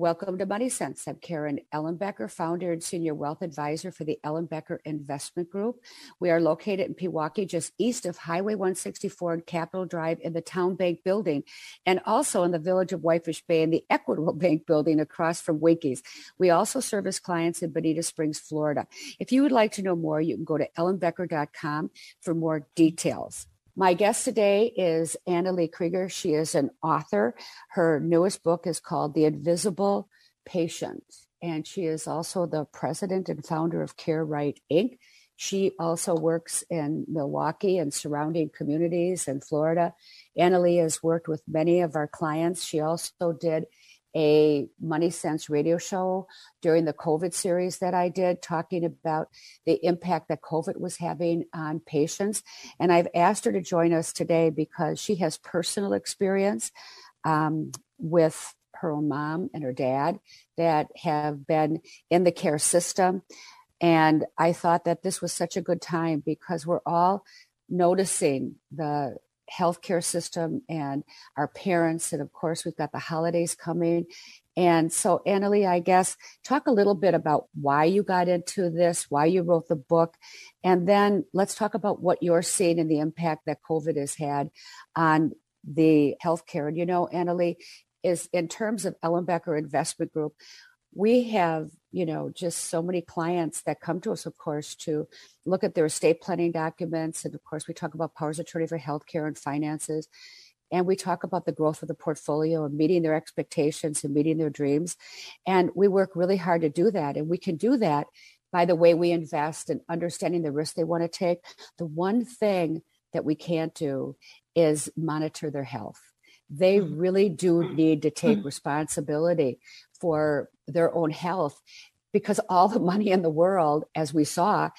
Welcome to Money Sense. I'm Karen Ellenbecker, founder and senior wealth advisor for the Ellenbecker Investment Group. We are located in Pewaukee, just east of Highway 164 and Capitol Drive in the Town Bank building, and also in the village of Whitefish Bay in the Equitable Bank building across from Winkies. We also service clients in Bonita Springs, Florida. If you would like to know more, you can go to ellenbecker.com for more details. My guest today is Annalee Kruger. She is an author. Her newest book is called The Invisible Patient, and she is also the president and founder of Care Right Inc. She also works in Milwaukee and surrounding communities in Florida. Anna Lee has worked with many of our clients. She also did a Money Sense radio show during the COVID series that I did, talking about the impact that COVID was having on patients. And I've asked her to join us today because she has personal experience um, with her own mom and her dad that have been in the care system. And I thought that this was such a good time because we're all noticing the healthcare system and our parents. And of course, we've got the holidays coming. And so, Annalee, I guess, talk a little bit about why you got into this, why you wrote the book, and then let's talk about what you're seeing and the impact that COVID has had on the healthcare. And you know, Annalee, is in terms of Ellen Ellenbecker Investment Group, we have you know just so many clients that come to us of course to look at their estate planning documents. And of course we talk about powers of attorney for healthcare and finances. And we talk about the growth of the portfolio and meeting their expectations and meeting their dreams. And we work really hard to do that. And we can do that by the way we invest and understanding the risk they want to take. The one thing that we can't do is monitor their health. They mm-hmm. really do need to take mm-hmm. responsibility for their own health because all the money in the world, as we saw,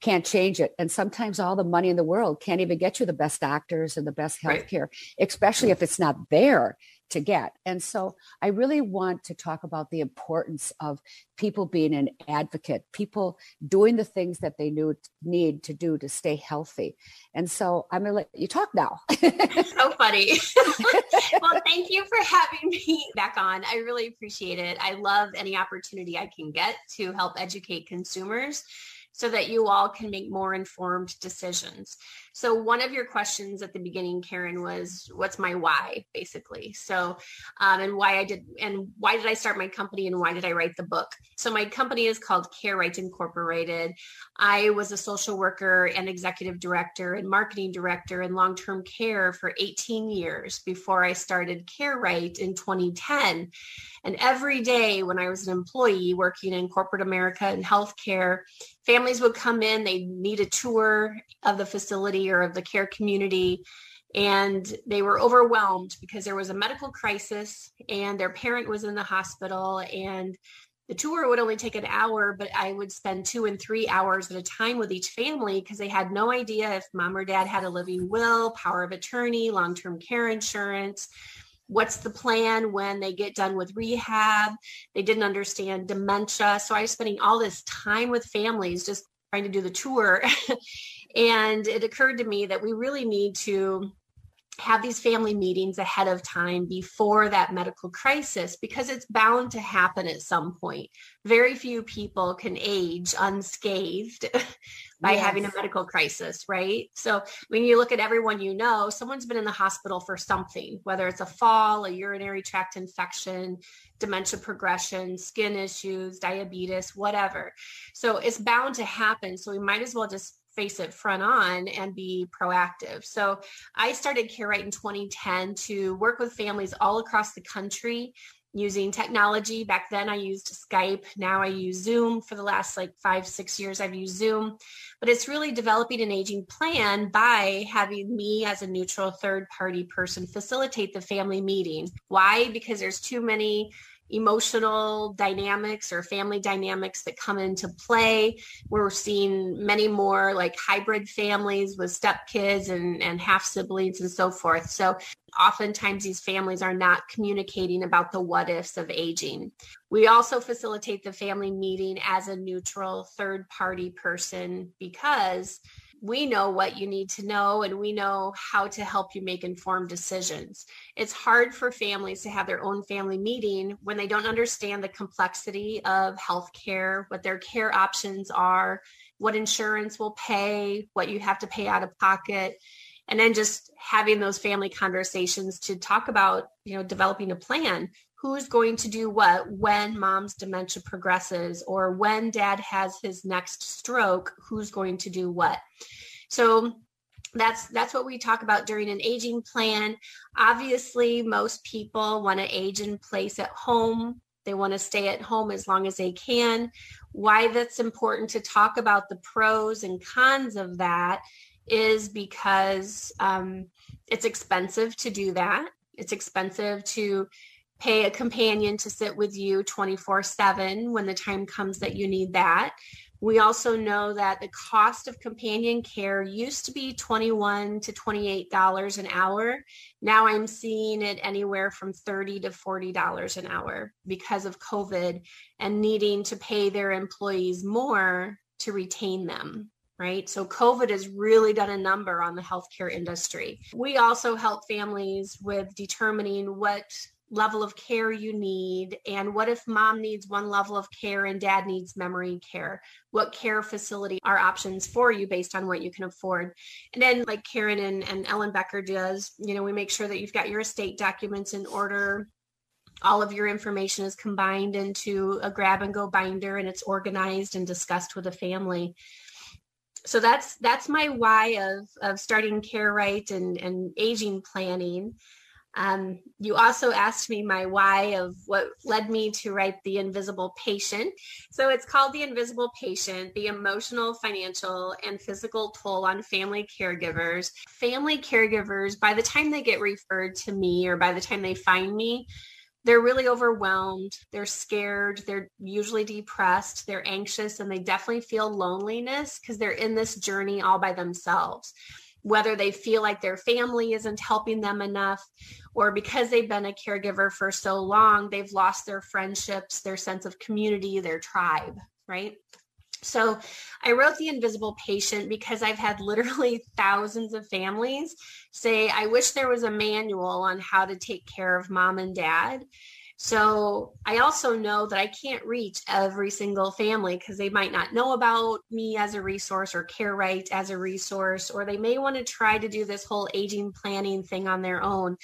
can't change it. And sometimes all the money in the world can't even get you the best doctors and the best healthcare, right. especially if it's not there to get. And so I really want to talk about the importance of people being an advocate, people doing the things that they knew, need to do to stay healthy. And so I'm going to let you talk now. so funny. well, thank you for having me back on. I really appreciate it. I love any opportunity I can get to help educate consumers so that you all can make more informed decisions. So one of your questions at the beginning, Karen, was what's my why, basically. So, um, and why I did, and why did I start my company and why did I write the book? So my company is called Care Right Incorporated. I was a social worker and executive director and marketing director in long-term care for 18 years before I started Care Right in 2010. And every day when I was an employee working in corporate America and healthcare, families would come in, they need a tour of the facility or of the care community. And they were overwhelmed because there was a medical crisis and their parent was in the hospital. And the tour would only take an hour, but I would spend two and three hours at a time with each family because they had no idea if mom or dad had a living will, power of attorney, long term care insurance what's the plan when they get done with rehab? They didn't understand dementia. So i was spending all this time with families just trying to do the tour. And it occurred to me that we really need to have these family meetings ahead of time before that medical crisis because it's bound to happen at some point. Very few people can age unscathed by yes. having a medical crisis, right? So when you look at everyone you know, someone's been in the hospital for something, whether it's a fall, a urinary tract infection, dementia progression, skin issues, diabetes, whatever. So it's bound to happen. So we might as well just face it front on and be proactive. So I started Care Right in 2010 to work with families all across the country using technology. Back then I used Skype. Now I use Zoom for the last like five, six years. I've used Zoom, but it's really developing an aging plan by having me as a neutral third party person facilitate the family meeting. Why? Because there's too many emotional dynamics or family dynamics that come into play. We're seeing many more like hybrid families with stepkids and, and half siblings and so forth. So oftentimes these families are not communicating about the what ifs of aging. We also facilitate the family meeting as a neutral third party person because we know what you need to know and we know how to help you make informed decisions. It's hard for families to have their own family meeting when they don't understand the complexity of healthcare, what their care options are, what insurance will pay, what you have to pay out of pocket. And then just having those family conversations to talk about, you know, developing a plan who's going to do what when mom's dementia progresses or when dad has his next stroke who's going to do what. So that's that's what we talk about during an aging plan. Obviously most people want to age in place at home. They want to stay at home as long as they can. Why that's important to talk about the pros and cons of that is because um, it's expensive to do that. It's expensive to pay a companion to sit with you 24 7 when the time comes that you need that. We also know that the cost of companion care used to be 21 to $28 an hour. Now I'm seeing it anywhere from 30 to $40 an hour because of COVID and needing to pay their employees more to retain them right? So COVID has really done a number on the healthcare industry. We also help families with determining what level of care you need? And what if mom needs one level of care and dad needs memory care? What care facility are options for you based on what you can afford? And then like karen and, and ellenbecker does you know we make sure that you've got your estate documents in order. All of your information is combined into a grab and go binder and it's organized and discussed with the family. So that's that's my why of of starting care right and and aging planning um, you also asked me my why of what led me to write The Invisible Patient. So it's called The Invisible Patient The Emotional, Financial, and Physical Toll on Family Caregivers. Family caregivers, by the time they get referred to me or by the time they find me, they're really overwhelmed. They're scared. They're usually depressed. They're anxious and they definitely feel loneliness because they're in this journey all by themselves whether they feel like their family isn't helping them enough or because they've been a caregiver for so long, they've lost their friendships, their sense of community, their tribe, right? So I wrote The Invisible Patient because I've had literally thousands of families say, I wish there was a manual on how to take care of mom and dad. So I also know that I can't reach every single family because they might not know about me as a resource or Care Right as a resource, or they may want to try to do this whole aging planning thing on their own.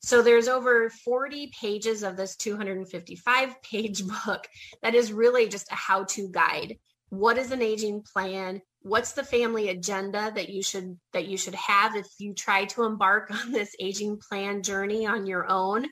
So there's over 40 pages of this 255 page book that is really just a how to guide. What is an aging plan? What's the family agenda that you should that you should have if you try to embark on this aging plan journey on your own?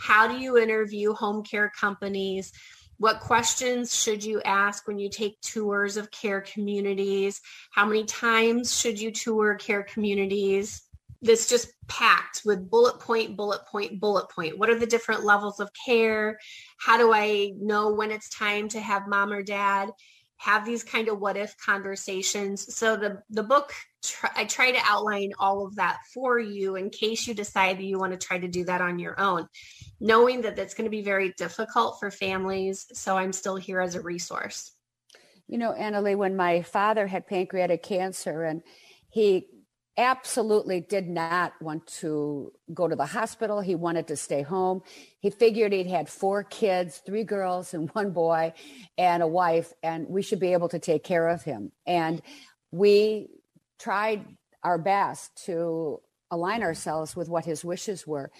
How do you interview home care companies? What questions should you ask when you take tours of care communities? How many times should you tour care communities? this just packed with bullet point, bullet point, bullet point. What are the different levels of care? How do I know when it's time to have mom or dad? Have these kind of what if conversations. So the the book I try to outline all of that for you in case you decide that you want to try to do that on your own, knowing that that's going to be very difficult for families. So I'm still here as a resource. You know, Annalee, when my father had pancreatic cancer and he absolutely did not want to go to the hospital. He wanted to stay home. He figured he'd had four kids, three girls and one boy and a wife, and we should be able to take care of him. And we tried our best to align ourselves with what his wishes were.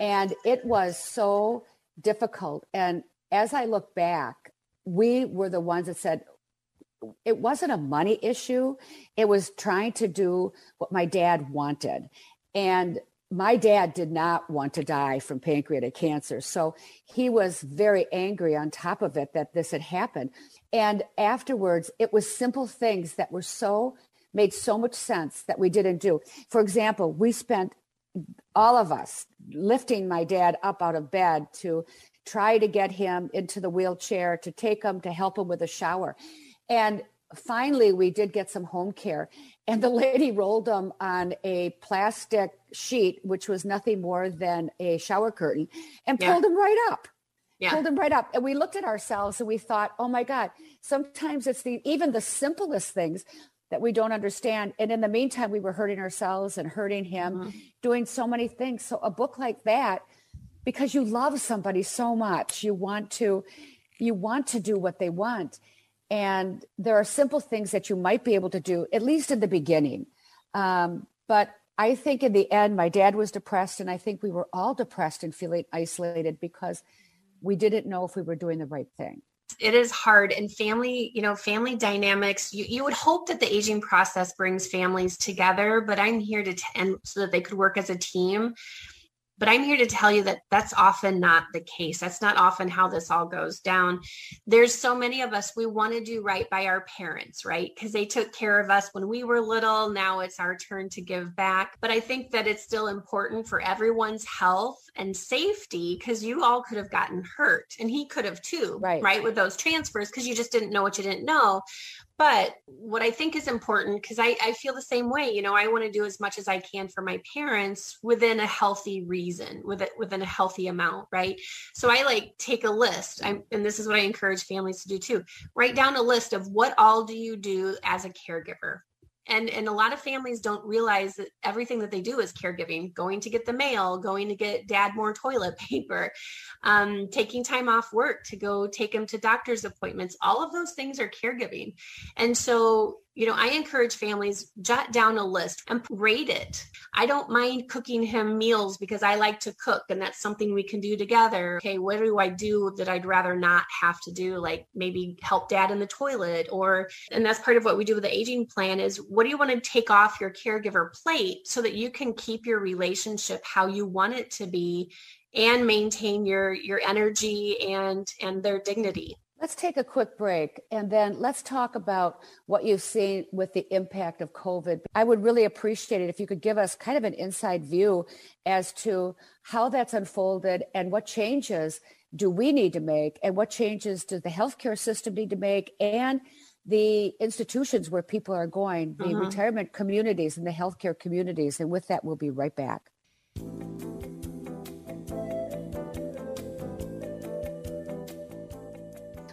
And it was so difficult. And as I look back, we were the ones that said, it wasn't a money issue. It was trying to do what my dad wanted. And my dad did not want to die from pancreatic cancer. So he was very angry on top of it that this had happened. And afterwards, it was simple things that were so, made so much sense that we didn't do. For example, we spent all of us lifting my dad up out of bed to try to get him into the wheelchair, to take him, to help him with a shower. And finally, we did get some home care. And the lady rolled him on a plastic sheet, which was nothing more than a shower curtain, and yeah. pulled him right up. Yeah. Pulled him right up. And we looked at ourselves and we thought, oh my God, sometimes it's the even the simplest things that we don't understand. And in the meantime, we were hurting ourselves and hurting him, mm-hmm. doing so many things. So a book like that, because you love somebody so much, you want to, you want to do what they want. And there are simple things that you might be able to do, at least in the beginning. Um, but I think in the end, my dad was depressed, and I think we were all depressed and feeling isolated because we didn't know if we were doing the right thing. It is hard. And family you know family dynamics you, you would hope that the aging process brings families together but i'm here to t- and so that they could work as a team but I'm here to tell you that that's often not the case. That's not often how this all goes down. There's so many of us, we want to do right by our parents, right? Because they took care of us when we were little. Now it's our turn to give back. But I think that it's still important for everyone's health and safety because you all could have gotten hurt and he could have too, right? Right. With those transfers because you just didn't know what you didn't know. But what I think is important, because I, I feel the same way, you know, I want to do as much as I can for my parents within a healthy reason, with it within a healthy amount, right? So I like take a list, I'm, and this is what I encourage families to do too. Write down a list of what all do you do as a caregiver, and and a lot of families don't realize that everything that they do is caregiving going to get the mail going to get dad more toilet paper um, taking time off work to go take him to doctor's appointments. All of those things are caregiving. And so you know, I encourage families jot down a list and rate it. I don't mind cooking him meals because I like to cook and that's something we can do together. Okay, what do I do that I'd rather not have to do like maybe help dad in the toilet or and that's part of what we do with the aging plan is what do you want to take off your caregiver plate so that you can keep your relationship how you want it to be and maintain your your energy and and their dignity. Let's take a quick break and then let's talk about what you've seen with the impact of COVID. I would really appreciate it if you could give us kind of an inside view as to how that's unfolded and what changes do we need to make and what changes does the healthcare system need to make and the institutions where people are going, the uh-huh. retirement communities and the healthcare communities. And with that, we'll be right back.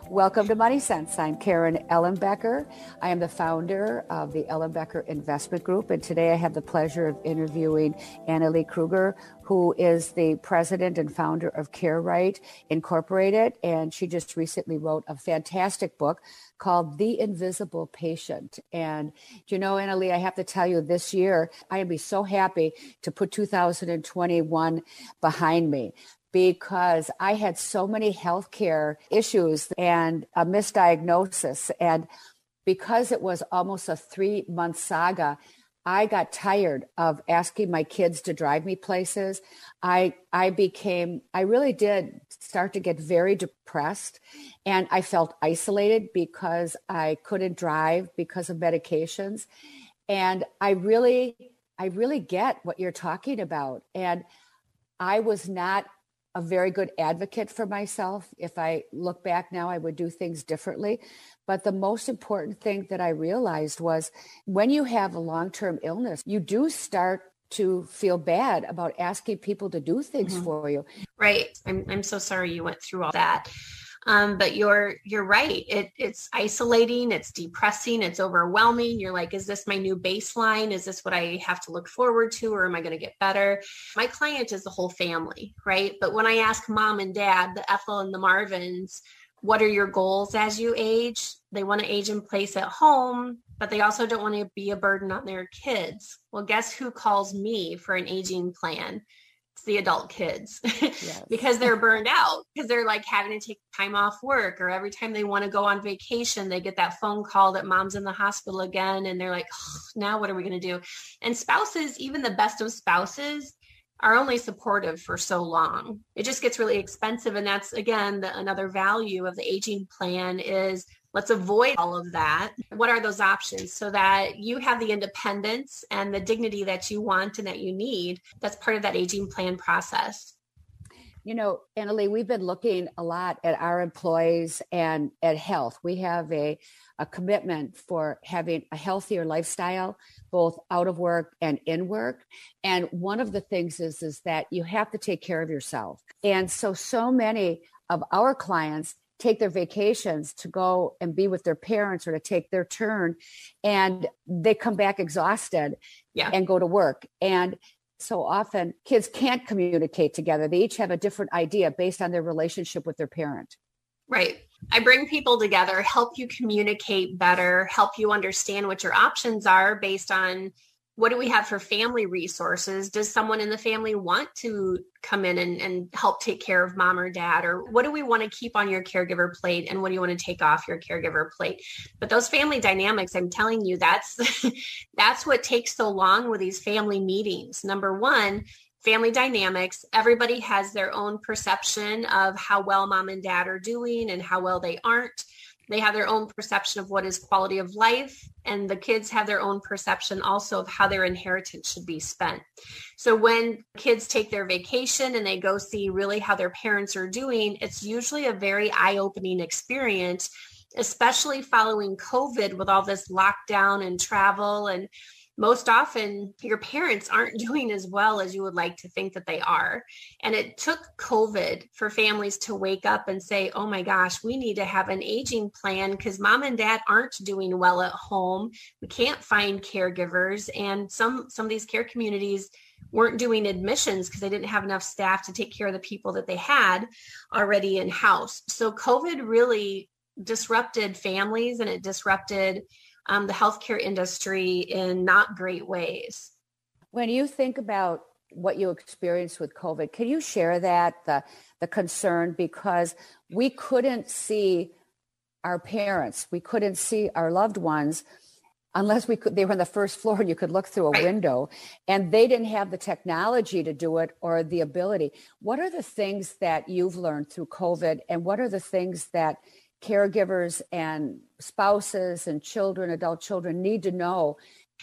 Welcome to Money Sense. I'm Karen Ellenbecker. I am the founder of the Ellenbecker Investment Group, and today I have the pleasure of interviewing Annalee Kruger, who is the president and founder of CareRight Incorporated, and she just recently wrote a fantastic book called The Invisible Patient. And you know, Annalee, I have to tell you, this year I am be so happy to put 2021 behind me because I had so many healthcare issues and a misdiagnosis. And because it was almost a three month saga, I got tired of asking my kids to drive me places. I I became I really did start to get very depressed and I felt isolated because I couldn't drive because of medications. And I really I really get what you're talking about and I was not a very good advocate for myself. If I look back now, I would do things differently. But the most important thing that I realized was when you have a long term illness, you do start to feel bad about asking people to do things mm-hmm. for you. Right. I'm, I'm so sorry you went through all that. Um, but you're you're right. It, it's isolating. It's depressing. It's overwhelming. You're like, is this my new baseline? Is this what I have to look forward to, or am I going to get better? My client is the whole family, right? But when I ask mom and dad, the Ethel and the Marvins, what are your goals as you age? They want to age in place at home, but they also don't want to be a burden on their kids. Well, guess who calls me for an aging plan? The adult kids yes. because they're burned out because they're like having to take time off work or every time they want to go on vacation they get that phone call that mom's in the hospital again and they're like oh, now what are we going to do and spouses even the best of spouses are only supportive for so long it just gets really expensive and that's again the, another value of the aging plan is Let's avoid all of that. What are those options so that you have the independence and the dignity that you want and that you need? That's part of that aging plan process. You know, Annalee, we've been looking a lot at our employees and at health. We have a, a commitment for having a healthier lifestyle, both out of work and in work. And one of the things is, is that you have to take care of yourself. And so, so many of our clients take their vacations to go and be with their parents or to take their turn and they come back exhausted yeah. and go to work. And so often kids can't communicate together. They each have a different idea based on their relationship with their parent. Right. I bring people together help you communicate better help you understand what your options are based on what do we have for family resources? Does someone in the family want to come in and, and help take care of mom or dad? Or what do we want to keep on your caregiver plate? And what do you want to take off your caregiver plate? But those family dynamics, I'm telling you, that's that's what takes so long with these family meetings. Number one, family dynamics. Everybody has their own perception of how well mom and dad are doing and how well they aren't they have their own perception of what is quality of life and the kids have their own perception also of how their inheritance should be spent. So when kids take their vacation and they go see really how their parents are doing it's usually a very eye-opening experience especially following covid with all this lockdown and travel and most often your parents aren't doing as well as you would like to think that they are. And it took COVID for families to wake up and say, oh my gosh, we need to have an aging plan because mom and dad aren't doing well at home. We can't find caregivers. And some some of these care communities weren't doing admissions because they didn't have enough staff to take care of the people that they had already in house. So COVID really disrupted families and it disrupted um, the healthcare industry in not great ways. When you think about what you experienced with COVID, can you share that the the concern because we couldn't see our parents, we couldn't see our loved ones unless we could they were on the first floor and you could look through a right. window and they didn't have the technology to do it or the ability what are the things that you've learned through covid and what are the things that caregivers and spouses and children, adult children need to know.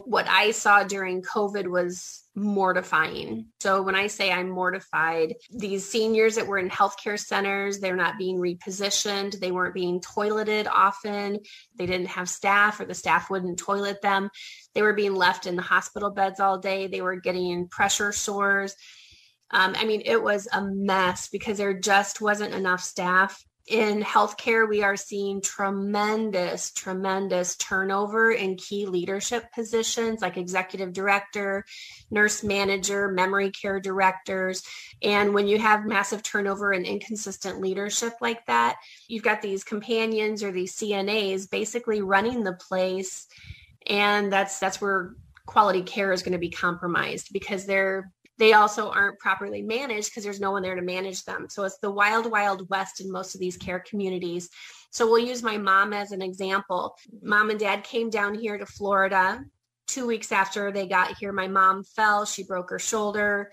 What I saw during COVID was mortifying. So when I say I'm mortified, these seniors that were in healthcare centers, they're not being repositioned. They weren't being toileted often. They didn't have staff or the staff wouldn't toilet them. They were being left in the hospital beds all day. They were getting pressure sores. Um, I mean, it was a mess because there just wasn't enough staff in healthcare, we are seeing tremendous, tremendous turnover in key leadership positions like executive director, nurse manager, memory care directors. And when you have massive turnover and inconsistent leadership like that, you've got these companions or these CNAs basically running the place. And that's that's where quality care is going to be compromised because they're they also aren't properly managed because there's no one there to manage them. So it's the wild, wild west in most of these care communities. So we'll use my mom as an example. Mom and dad came down here to Florida. Two weeks after they got here, my mom fell. She broke her shoulder.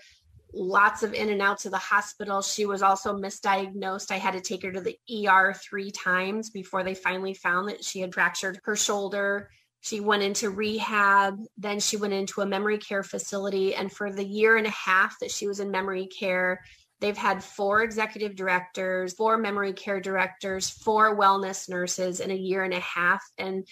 Lots of in and outs of the hospital. She was also misdiagnosed. I had to take her to the ER three times before they finally found that she had fractured her shoulder she went into rehab, then she went into a memory care facility. And for the year and a half that she was in memory care, they've had four executive directors, four memory care directors, four wellness nurses in a year and a half. And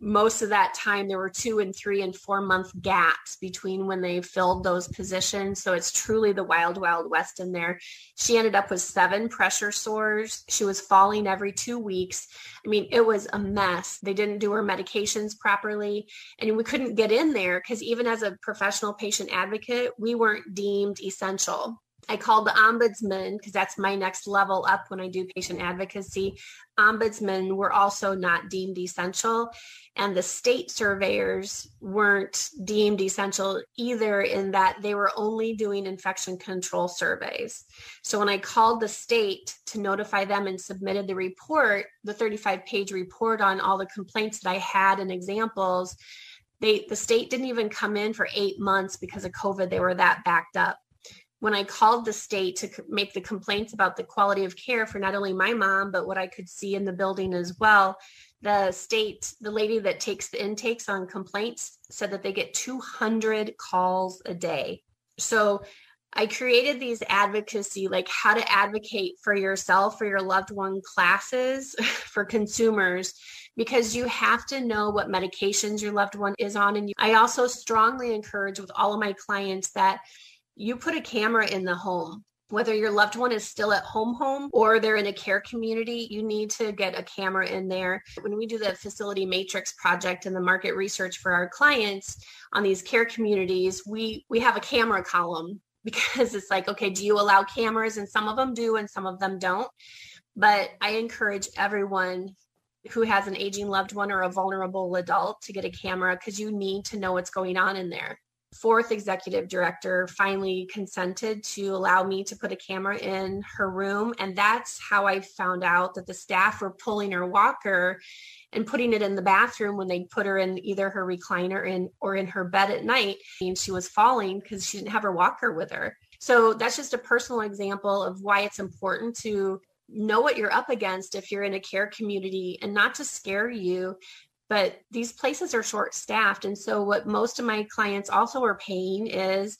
most of that time there were two and three and four month gaps between when they filled those positions. So it's truly the wild wild west in there. She ended up with seven pressure sores. She was falling every two weeks. I mean it was a mess. They didn't do her medications properly. And we couldn't get in there because even as a professional patient advocate we weren't deemed essential I called the ombudsman because that's my next level up when I do patient advocacy. Ombudsmen were also not deemed essential, and the state surveyors weren't deemed essential either, in that they were only doing infection control surveys. So when I called the state to notify them and submitted the report, the 35 page report on all the complaints that I had and examples, they the state didn't even come in for eight months because of COVID. They were that backed up when I called the state to make the complaints about the quality of care for not only my mom, but what I could see in the building as well, the state, the lady that takes the intakes on complaints said that they get 200 calls a day. So I created these advocacy, like how to advocate for yourself, for your loved one classes for consumers, because you have to know what medications your loved one is on. And I also strongly encourage with all of my clients that you put a camera in the home. Whether your loved one is still at home home or they're in a care community you need to get a camera in there. When we do the facility matrix project and the market research for our clients on these care communities we we have a camera column because it's like okay do you allow cameras? And some of them do and some of them don't. But i encourage everyone who has an aging loved one or a vulnerable adult to get a camera because you need to know what's going on in there fourth executive director finally consented to allow me to put a camera in her room. And that's how I found out that the staff were pulling her walker and putting it in the bathroom when they put her in either her recliner in or in her bed at night. And she was falling because she didn't have her walker with her. So that's just a personal example of why it's important to know what you're up against if you're in a care community and not to scare you but these places are short staffed and so what most of my clients also are paying is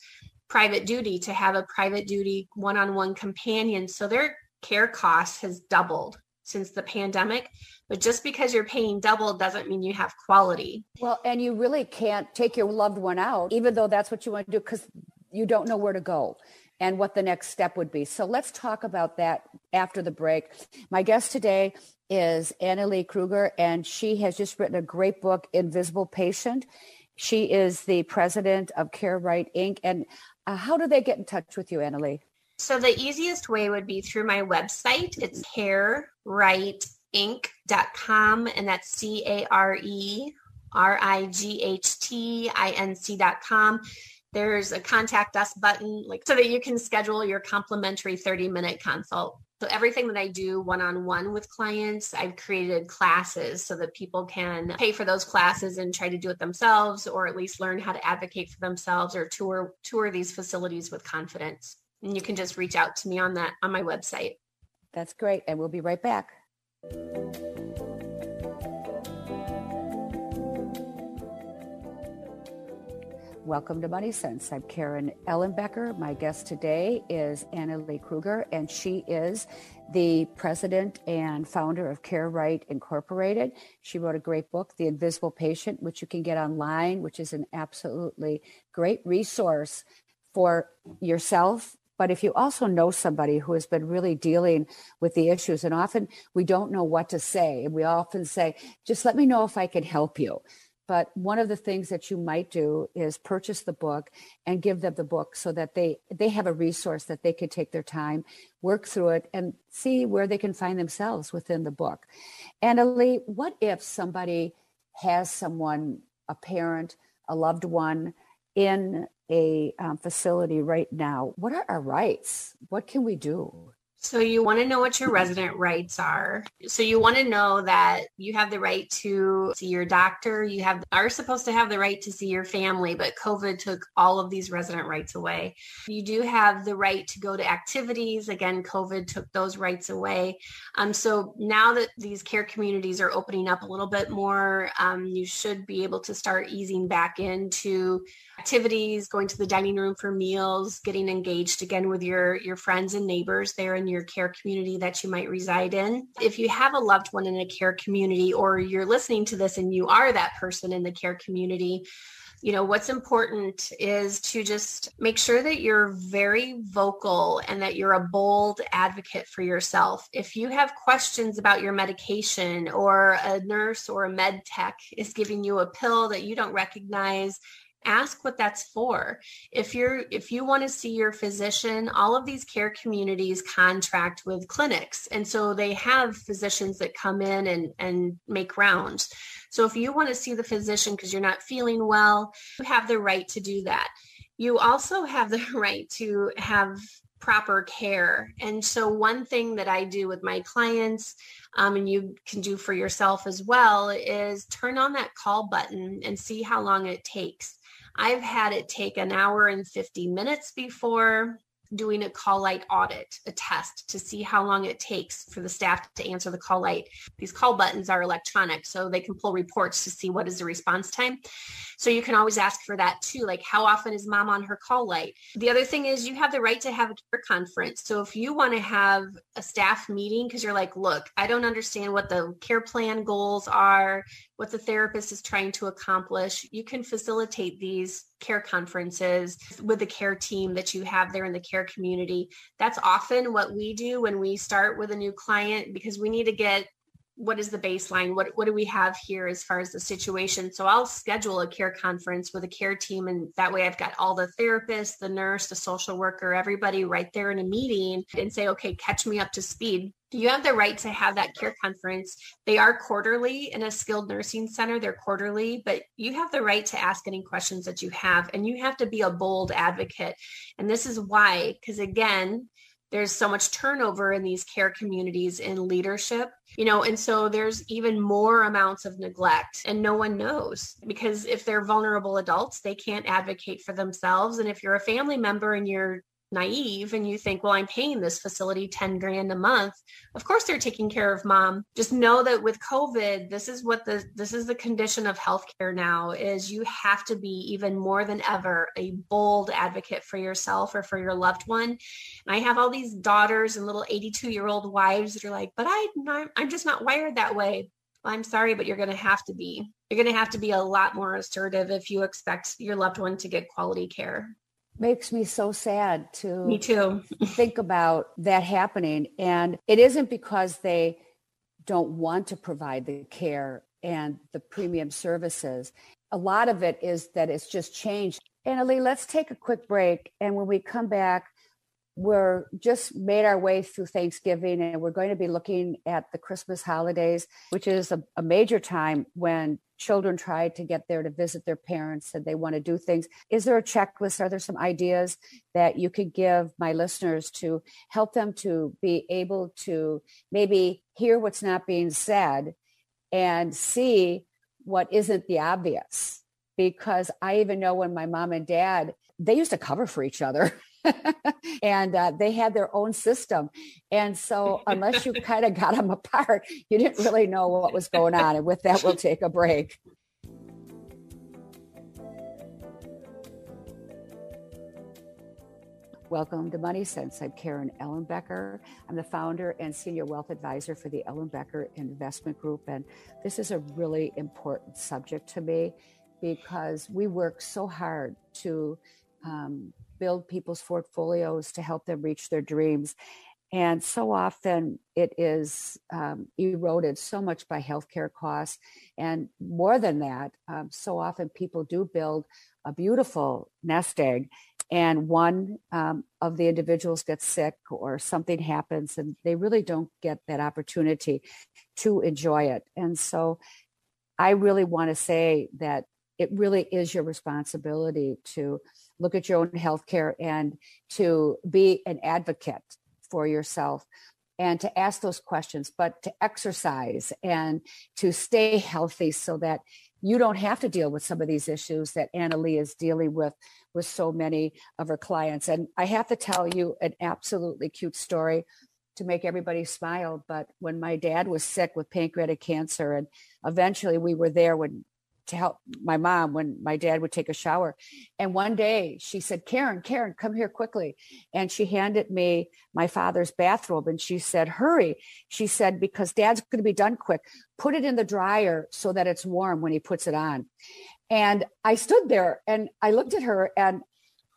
private duty to have a private duty one-on-one companion. So their care cost has doubled since the pandemic but just because you're paying double doesn't mean you have quality. Well and you really can't take your loved one out even though that's what you want to do because you don't know where to go and what the next step would be. So let's talk about that after the break. My guest today is Annalee Kruger, and she has just written a great book, Invisible Patient. She is the president of Care Right Inc. And uh, how do they get in touch with you, Annalee? So the easiest way would be through my website. It's carerightinc.com, and that's C A R E R I G H T I N C.com. There's a contact us button, like so that you can schedule your complimentary 30 minute consult. So everything that I do one-on-one with clients, I've created classes so that people can pay for those classes and try to do it themselves or at least learn how to advocate for themselves or tour tour these facilities with confidence. And you can just reach out to me on that on my website. That's great. And we'll be right back. Welcome to Money Sense. I'm Karen Ellenbecker. My guest today is Annalee Kruger, and she is the president and founder of Care Right Incorporated. She wrote a great book, The Invisible Patient, which you can get online, which is an absolutely great resource for yourself. But if you also know somebody who has been really dealing with the issues, and often we don't know what to say, and we often say, just let me know if I can help you. But one of the things that you might do is purchase the book and give them the book so that they they have a resource that they can take their time, work through it, and see where they can find themselves within the book. Annalee, what if somebody has someone, a parent, a loved one, in a um, facility right now? What are our rights? What can we do? So you want to know what your resident rights are. So you want to know that you have the right to see your doctor. You have are supposed to have the right to see your family, but COVID took all of these resident rights away. You do have the right to go to activities. Again, COVID took those rights away. Um, so now that these care communities are opening up a little bit more, um, you should be able to start easing back into activities, going to the dining room for meals, getting engaged again with your your friends and neighbors there in your care community that you might reside in. If you have a loved one in a care community or you're listening to this and you are that person in the care community, you know what's important is to just make sure that you're very vocal and that you're a bold advocate for yourself if you have questions about your medication or a nurse or a med tech is giving you a pill that you don't recognize ask what that's for if you're if you want to see your physician all of these care communities contract with clinics and so they have physicians that come in and and make rounds so if you want to see the physician because you're not feeling well you have the right to do that you also have the right to have proper care. And so, one thing that I do with my clients, um, and you can do for yourself as well, is turn on that call button and see how long it takes. I've had it take an hour and 50 minutes before doing a call light audit, a test to see how long it takes for the staff to answer the call light. These call buttons are electronic, so they can pull reports to see what is the response time. So you can always ask for that too. Like, how often is mom on her call light? The other thing is you have the right to have a care conference. So if you want to have a staff meeting, because you're like, look, I don't understand what the care plan goals are, what the therapist is trying to accomplish, you can facilitate these care conferences with the care team that you have there in the care community. That's often what we do when we start with a new client because we need to get what is the baseline? What what do we have here as far as the situation? So i'll schedule a care conference with a care team and that way i've got all the therapists the nurse the social worker everybody right there in a meeting and say okay catch me up to speed. You have the right to have that care conference. They are quarterly in a skilled nursing center. They're quarterly but you have the right to ask any questions that you have and you have to be a bold advocate. And this is why because again there's so much turnover in these care communities in leadership you know and so there's even more amounts of neglect and no one knows because if they're vulnerable adults they can't advocate for themselves and if you're a family member and you're naive and you think, well, I'm paying this facility 10 grand a month. Of course they're taking care of mom. Just know that with COVID, this is what the this is the condition of healthcare now is you have to be even more than ever a bold advocate for yourself or for your loved one. And I have all these daughters and little 82 year old wives that are like, but I I'm just not wired that way. Well, I'm sorry, but you're going to have to be. You're going to have to be a lot more assertive if you expect your loved one to get quality care makes me so sad to me too. think about that happening. And it isn't because they don't want to provide the care and the premium services. A lot of it is that it's just changed. Annalee let's take a quick break. And when we come back we're just made our way through Thanksgiving and we're going to be looking at the Christmas holidays, which is a, a, major time when children try to get there to visit their parents and they want to do things. Is there a checklist? Are there some ideas that you could give my listeners to help them to be able to maybe hear what's not being said and see what isn't the obvious? Because I even know when my mom and dad, they used to cover for each other. and uh, they had their own system. And so, unless you kind of got them apart, you didn't really know what was going on. And with that, we'll take a break. Welcome to Money Sense. I'm Karen Ellenbecker. I'm the founder and senior wealth advisor for the Ellenbecker Investment Group. And this is a really important subject to me because we work so hard to um, build people's portfolios to help them reach their dreams. And so often it is um, eroded so much by healthcare costs. And more than that, um, so often people do build a beautiful nest egg, and one um, of the individuals gets sick or something happens, and they really don't get that opportunity to enjoy it. And so I really want to say that it really is your responsibility to look at your own health care and to be an advocate for yourself and to ask those questions, but to exercise and to stay healthy so that you don't have to deal with some of these issues that Annalee is dealing with with so many of her clients. And I have to tell you an absolutely cute story to make everybody smile. But when my dad was sick with pancreatic cancer, and eventually we were there when to help my mom when my dad would take a shower. And one day she said, Karen, Karen, come here quickly. And she handed me my father's bathrobe and she said, hurry. She said, because dad's going to be done quick. Put it in the dryer so that it's warm when he puts it on. And I stood there and I looked at her and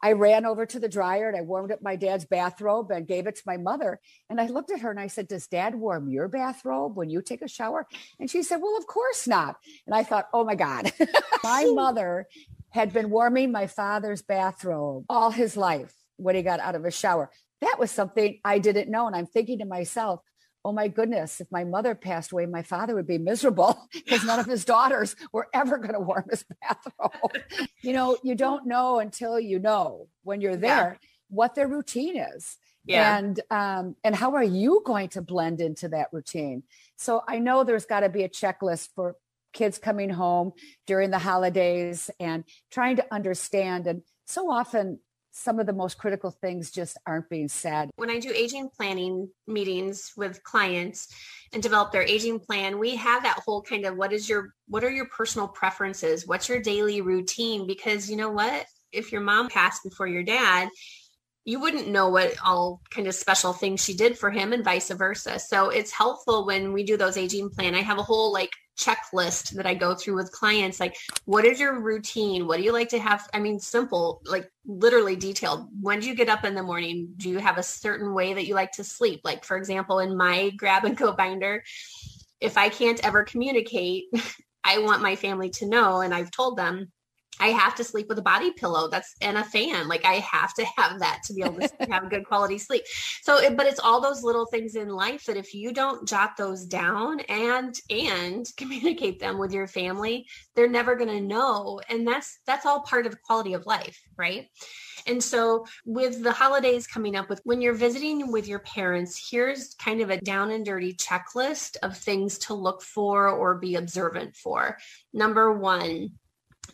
I ran over to the dryer and I warmed up my dad's bathrobe and gave it to my mother. And I looked at her and I said, Does dad warm your bathrobe when you take a shower? And she said, Well, of course not. And I thought, Oh my God. my mother had been warming my father's bathrobe all his life when he got out of a shower. That was something I didn't know. And I'm thinking to myself, oh my goodness, if my mother passed away, my father would be miserable because none of his daughters were ever going to warm his bathrobe. you know, you don't know until you know when you're there yeah. what their routine is. Yeah. And um, and how are you going to blend into that routine? So I know there's got to be a checklist for kids coming home during the holidays and trying to understand. And so often some of the most critical things just aren't being said. When I do aging planning meetings with clients and develop their aging plan, we have that whole kind of what is your what are your personal preferences? What's your daily routine? Because you know what? If your mom passed before your dad, you wouldn't know what all kind of special things she did for him and vice versa. So it's helpful when we do those aging plan. I have a whole like checklist that I go through with clients like what is your routine? What do you like to have? I mean simple like literally detailed. When do you get up in the morning? Do you have a certain way that you like to sleep? Like for example in my grab and go binder if I can't ever communicate I want my family to know and I've told them I have to sleep with a body pillow that's and a fan. Like I have to have that to be able to have a good quality sleep. So, it, but it's all those little things in life that if you don't jot those down and and communicate them with your family, they're never going to know. And that's that's all part of quality of life, right? And so, with the holidays coming up, with when you're visiting with your parents, here's kind of a down and dirty checklist of things to look for or be observant for. Number one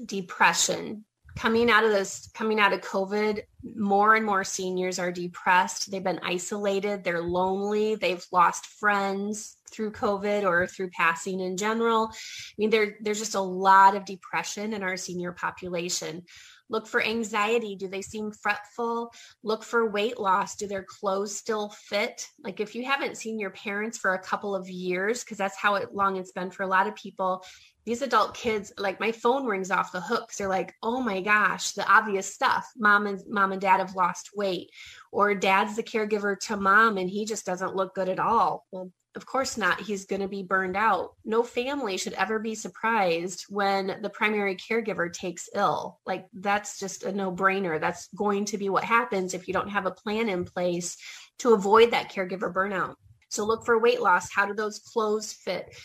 depression. Coming out of this coming out of covid more and more seniors are depressed. They've been isolated. They're lonely. They've lost friends through covid or through passing in general. I mean there, there's just a lot of depression in our senior population. Look for anxiety. Do they seem fretful? Look for weight loss. Do their clothes still fit? Like if you haven't seen your parents for a couple of years because that's how long it's been for a lot of people these adult kids like my phone rings off the hook they're like oh my gosh the obvious stuff. Mom and mom and dad have lost weight or dad's the caregiver to mom and he just doesn't look good at all. Well of course not. He's going to be burned out. No family should ever be surprised when the primary caregiver takes ill. Like that's just a no-brainer. That's going to be what happens if you don't have a plan in place to avoid that caregiver burnout. So look for weight loss. How do those clothes fit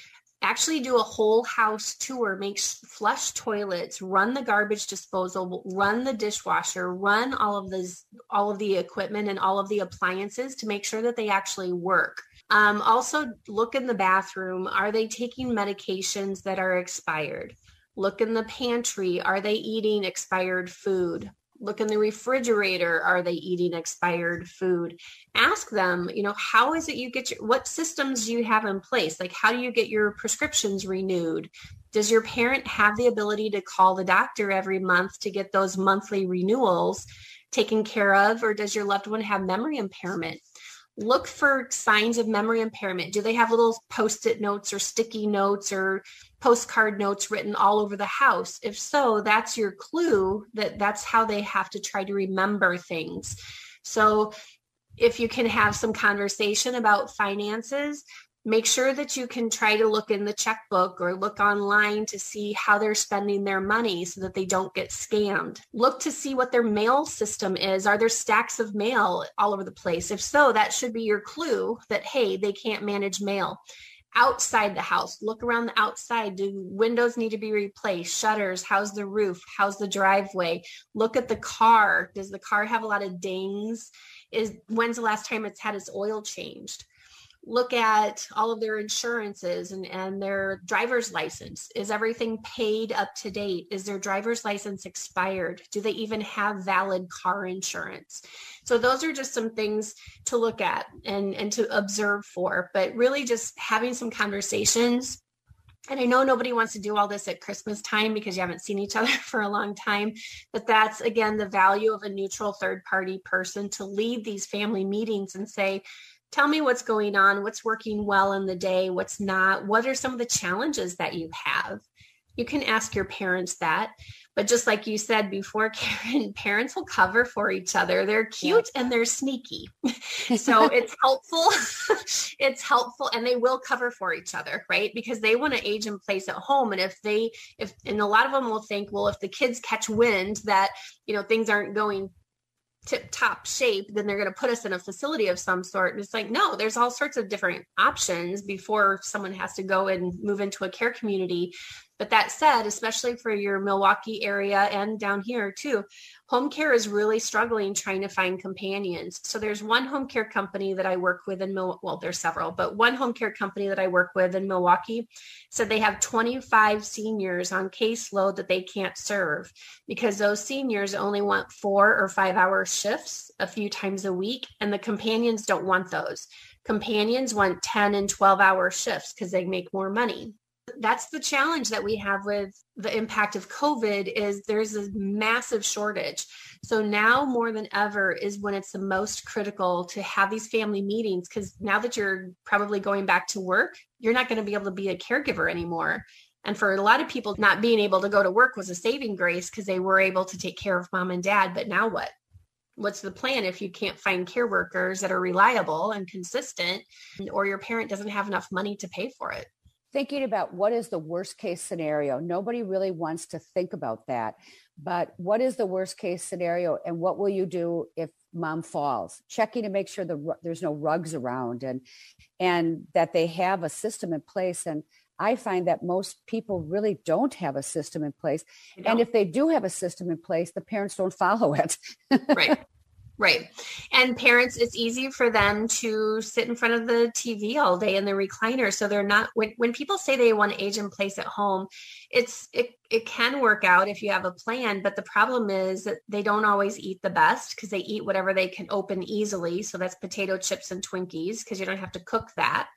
actually do a whole house tour make flush toilets run the garbage disposal run the dishwasher run all of this all of the equipment and all of the appliances to make sure that they actually work. Um, also look in the bathroom. Are they taking medications that are expired? Look in the pantry. Are they eating expired food look in the refrigerator are they eating expired food? Ask them you know how is it you get your what systems do you have in place? Like how do you get your prescriptions renewed? Does your parent have the ability to call the doctor every month to get those monthly renewals taken care of or does your loved one have memory impairment? Look for signs of memory impairment. Do they have little post it notes or sticky notes or postcard notes written all over the house? If so, that's your clue that that's how they have to try to remember things. So, if you can have some conversation about finances, make sure that you can try to look in the checkbook or look online to see how they're spending their money so that they don't get scammed. Look to see what their mail system is. Are there stacks of mail all over the place? If so, that should be your clue that, hey, they can't manage mail. Outside the house, look around the outside. Do windows need to be replaced? Shutters? How's the roof? How's the driveway? Look at the car. Does the car have a lot of dings? Is when's the last time it's had its oil changed? Look at all of their insurances and, and their driver's license. Is everything paid up to date? Is their driver's license expired? Do they even have valid car insurance? So those are just some things to look at and, and to observe for, but really just having some conversations and I know nobody wants to do all this at Christmas time because you haven't seen each other for a long time. But that's again the value of a neutral third party person to lead these family meetings and say, tell me what's going on, what's working well in the day, what's not, what are some of the challenges that you have. You can ask your parents that. But just like you said before, Karen, parents will cover for each other. They're cute yeah. and they're sneaky. so it's helpful. it's helpful and they will cover for each other, right? Because they want to age in place at home. And if they, if, and a lot of them will think, well, if the kids catch wind that, you know, things aren't going tip top shape, then they're going to put us in a facility of some sort. And it's like, no, there's all sorts of different options before someone has to go and move into a care community. But that said, especially for your Milwaukee area and down here too, home care is really struggling trying to find companions. So there's one home care company that I work with in Mil- well, there's several, but one home care company that I work with in Milwaukee said they have 25 seniors on caseload that they can't serve because those seniors only want four or five hour shifts a few times a week, and the companions don't want those. Companions want 10 and 12 hour shifts because they make more money that's the challenge that we have with the impact of covid is there's a massive shortage. So now more than ever is when it's the most critical to have these family meetings because now that you're probably going back to work you're not going to be able to be a caregiver anymore. And for a lot of people not being able to go to work was a saving grace because they were able to take care of mom and dad. But now what? What's the plan if you can't find care workers that are reliable and consistent or your parent doesn't have enough money to pay for it thinking about what is the worst case scenario. Nobody really wants to think about that. But what is the worst case scenario and what will you do if mom falls? Checking to make sure the, there's no rugs around and and that they have a system in place and I find that most people really don't have a system in place. And if they do have a system in place, the parents don't follow it. right. Right. And parents, it's easy for them to sit in front of the TV all day in the recliner. So they're not when, when people say they want to age in place at home, it's it it can work out if you have a plan, but the problem is that they don't always eat the best because they eat whatever they can open easily. So that's potato chips and Twinkies because you don't have to cook that.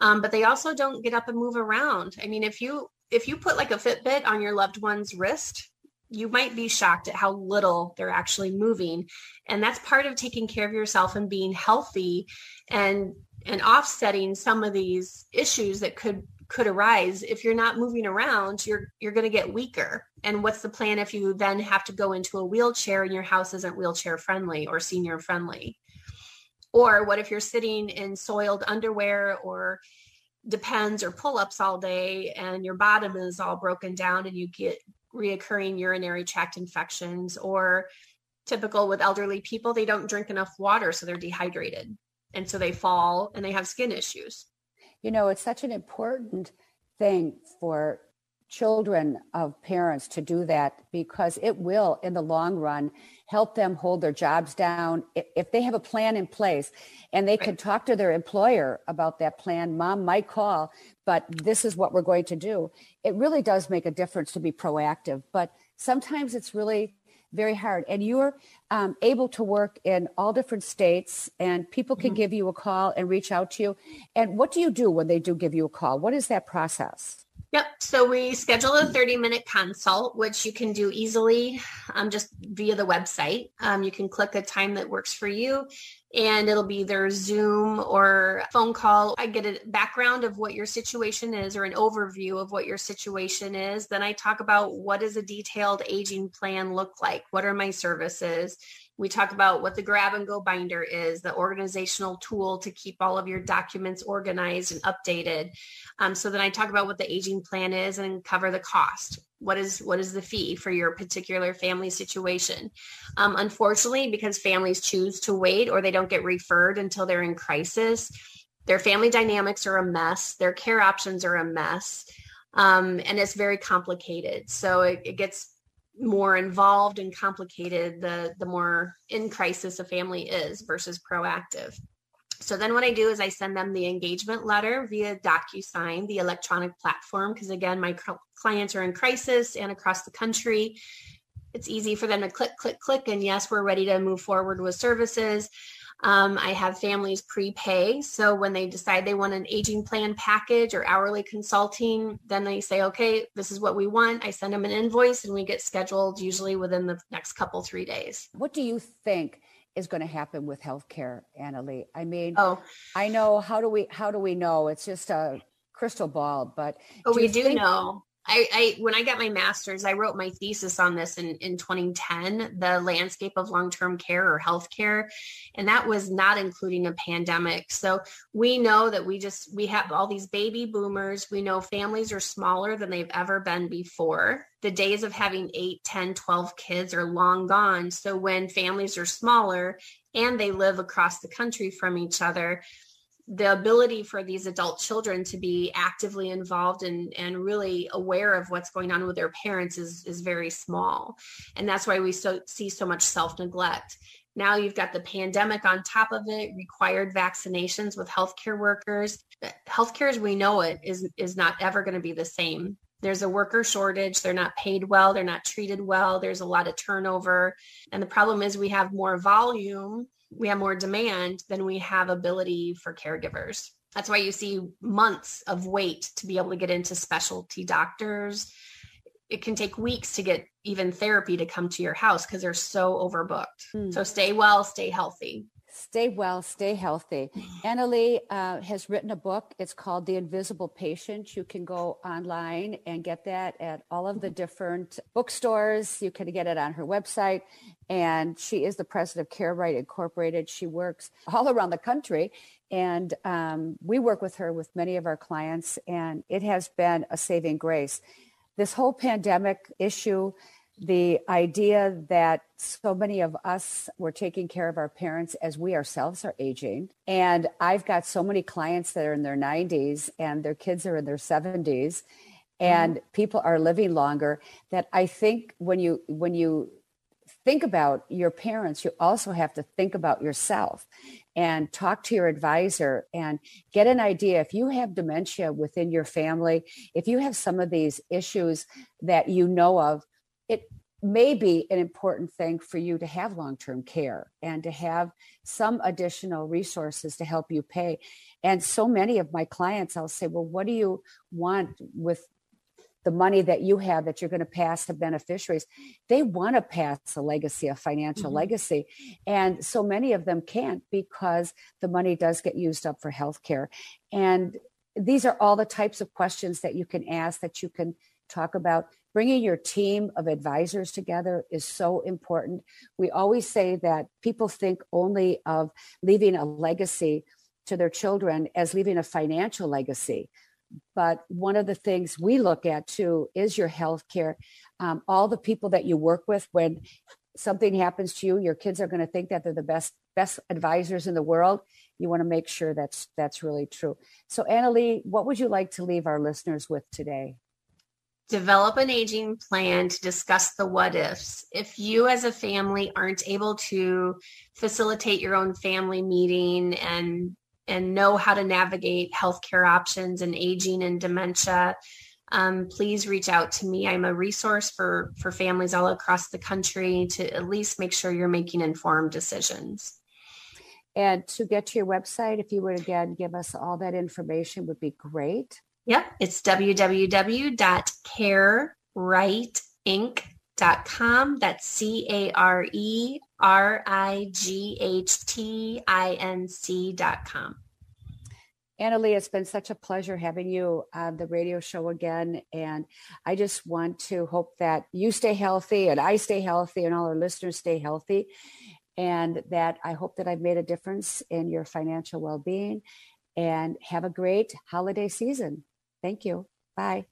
Um, but they also don't get up and move around. I mean, if you if you put like a Fitbit on your loved one's wrist, you might be shocked at how little they're actually moving. And that's part of taking care of yourself and being healthy and and offsetting some of these issues that could could arise. If you're not moving around you're you're going to get weaker. And what's the plan if you then have to go into a wheelchair and your house isn't wheelchair friendly or senior friendly? Or what if you're sitting in soiled underwear or depends or pull-ups all day and your bottom is all broken down and you get reoccurring urinary tract infections or typical with elderly people they don't drink enough water so they're dehydrated. And so they fall and they have skin issues. You know it's such an important thing for children of parents to do that because it will in the long run help them hold their jobs down. If they have a plan in place and they can talk to their employer about that plan mom might call but this is what we're going to do. It really does make a difference to be proactive but sometimes it's really very hard. And you're um, able to work in all different states and people can mm-hmm. give you a call and reach out to you. And what do you do when they do give you a call? What is that process Yep. So we schedule a 30 minute consult, which you can do easily um, just via the website. Um, you can click a time that works for you and it'll be either Zoom or phone call. I get a background of what your situation is or an overview of what your situation is. Then I talk about what does a detailed aging plan look like? What are my services? We talk about what the grab and go binder is, the organizational tool to keep all of your documents organized and updated. Um, so then I talk about what the aging plan is and cover the cost. What is what is the fee for your particular family situation? Um, unfortunately, because families choose to wait or they don't get referred until they're in crisis, their family dynamics are a mess. Their care options are a mess. Um, and it's very complicated. So it, it gets more involved and complicated the the more in crisis a family is versus proactive. So then what i do is i send them the engagement letter via docusign the electronic platform because again my clients are in crisis and across the country. It's easy for them to click click click and yes we're ready to move forward with services um, I have families prepay. So when they decide they want an aging plan package or hourly consulting, then they say, okay, this is what we want. I send them an invoice and we get scheduled usually within the next couple, three days. What do you think? is going to happen with healthcare, Annalee. I mean, oh, I know how do we how do we know? It's just a crystal ball, but oh, do we do think, know. I, I when I got my master's, I wrote my thesis on this in, in 2010, the landscape of long-term care or healthcare. And that was not including a pandemic. So we know that we just we have all these baby boomers. We know families are smaller than they've ever been before. The days of having 8, 10, 12 kids are long gone. So when families are smaller and they live across the country from each other, the ability for these adult children to be actively involved and, and really aware of what's going on with their parents is, is very small. And that's why we so, see so much self neglect. Now you've got the pandemic on top of it, required vaccinations with healthcare workers. Healthcare as we know it is, is not ever going to be the same. There's a worker shortage. They're not paid well. They're not treated well. There's a lot of turnover. And the problem is we have more volume we have more demand than we have ability for caregivers. That's why you see months of wait to be able to get into specialty doctors. It can take weeks to get even therapy to come to your house because they're so overbooked. Mm. So stay well, stay healthy. Stay well, stay healthy. Annalee uh, has written a book. It's called The Invisible Patient. You can go online and get that at all of the different bookstores. You can get it on her website. And she is the president of Care Right Incorporated. She works all around the country. And um, we work with her with many of our clients, and it has been a saving grace. This whole pandemic issue the idea that so many of us were taking care of our parents as we ourselves are aging. And I've got so many clients that are in their 90s and their kids are in their 70s and mm-hmm. people are living longer that I think when you when you think about your parents, you also have to think about yourself and talk to your advisor and get an idea if you have dementia within your family, if you have some of these issues that you know of, it may be an important thing for you to have long-term care and to have some additional resources to help you pay. And so many of my clients i'll say well what do you want with the money that you have that you're going to pass to beneficiaries? They want to pass a legacy a financial mm-hmm. legacy. And so many of them can't because the money does get used up for health care and these are all the types of questions that you can ask that you can talk about bringing your team of advisors together is so important. We always say that people think only of leaving a legacy to their children as leaving a financial legacy. But one of the things we look at too is your health care. Um, all the people that you work with, when something happens to you, your kids are going to think that they're the best best advisors in the world. You want to make sure that's that's really true. So, Annalee, what would you like to leave our listeners with today? Develop an aging plan to discuss the what ifs. If you as a family aren't able to facilitate your own family meeting and and know how to navigate healthcare options and aging and dementia, um, please reach out to me. I'm a resource for for families all across the country to at least make sure you're making informed decisions. And to get to your website, if you would again give us all that information, would be great. Yep, it's www.carerightinc.com. That's C A R E R I G H T I N C.com. Annalee, it's been such a pleasure having you on the radio show again. And I just want to hope that you stay healthy and I stay healthy and all our listeners stay healthy. And that I hope that I've made a difference in your financial well being and have a great holiday season. Thank you. Bye.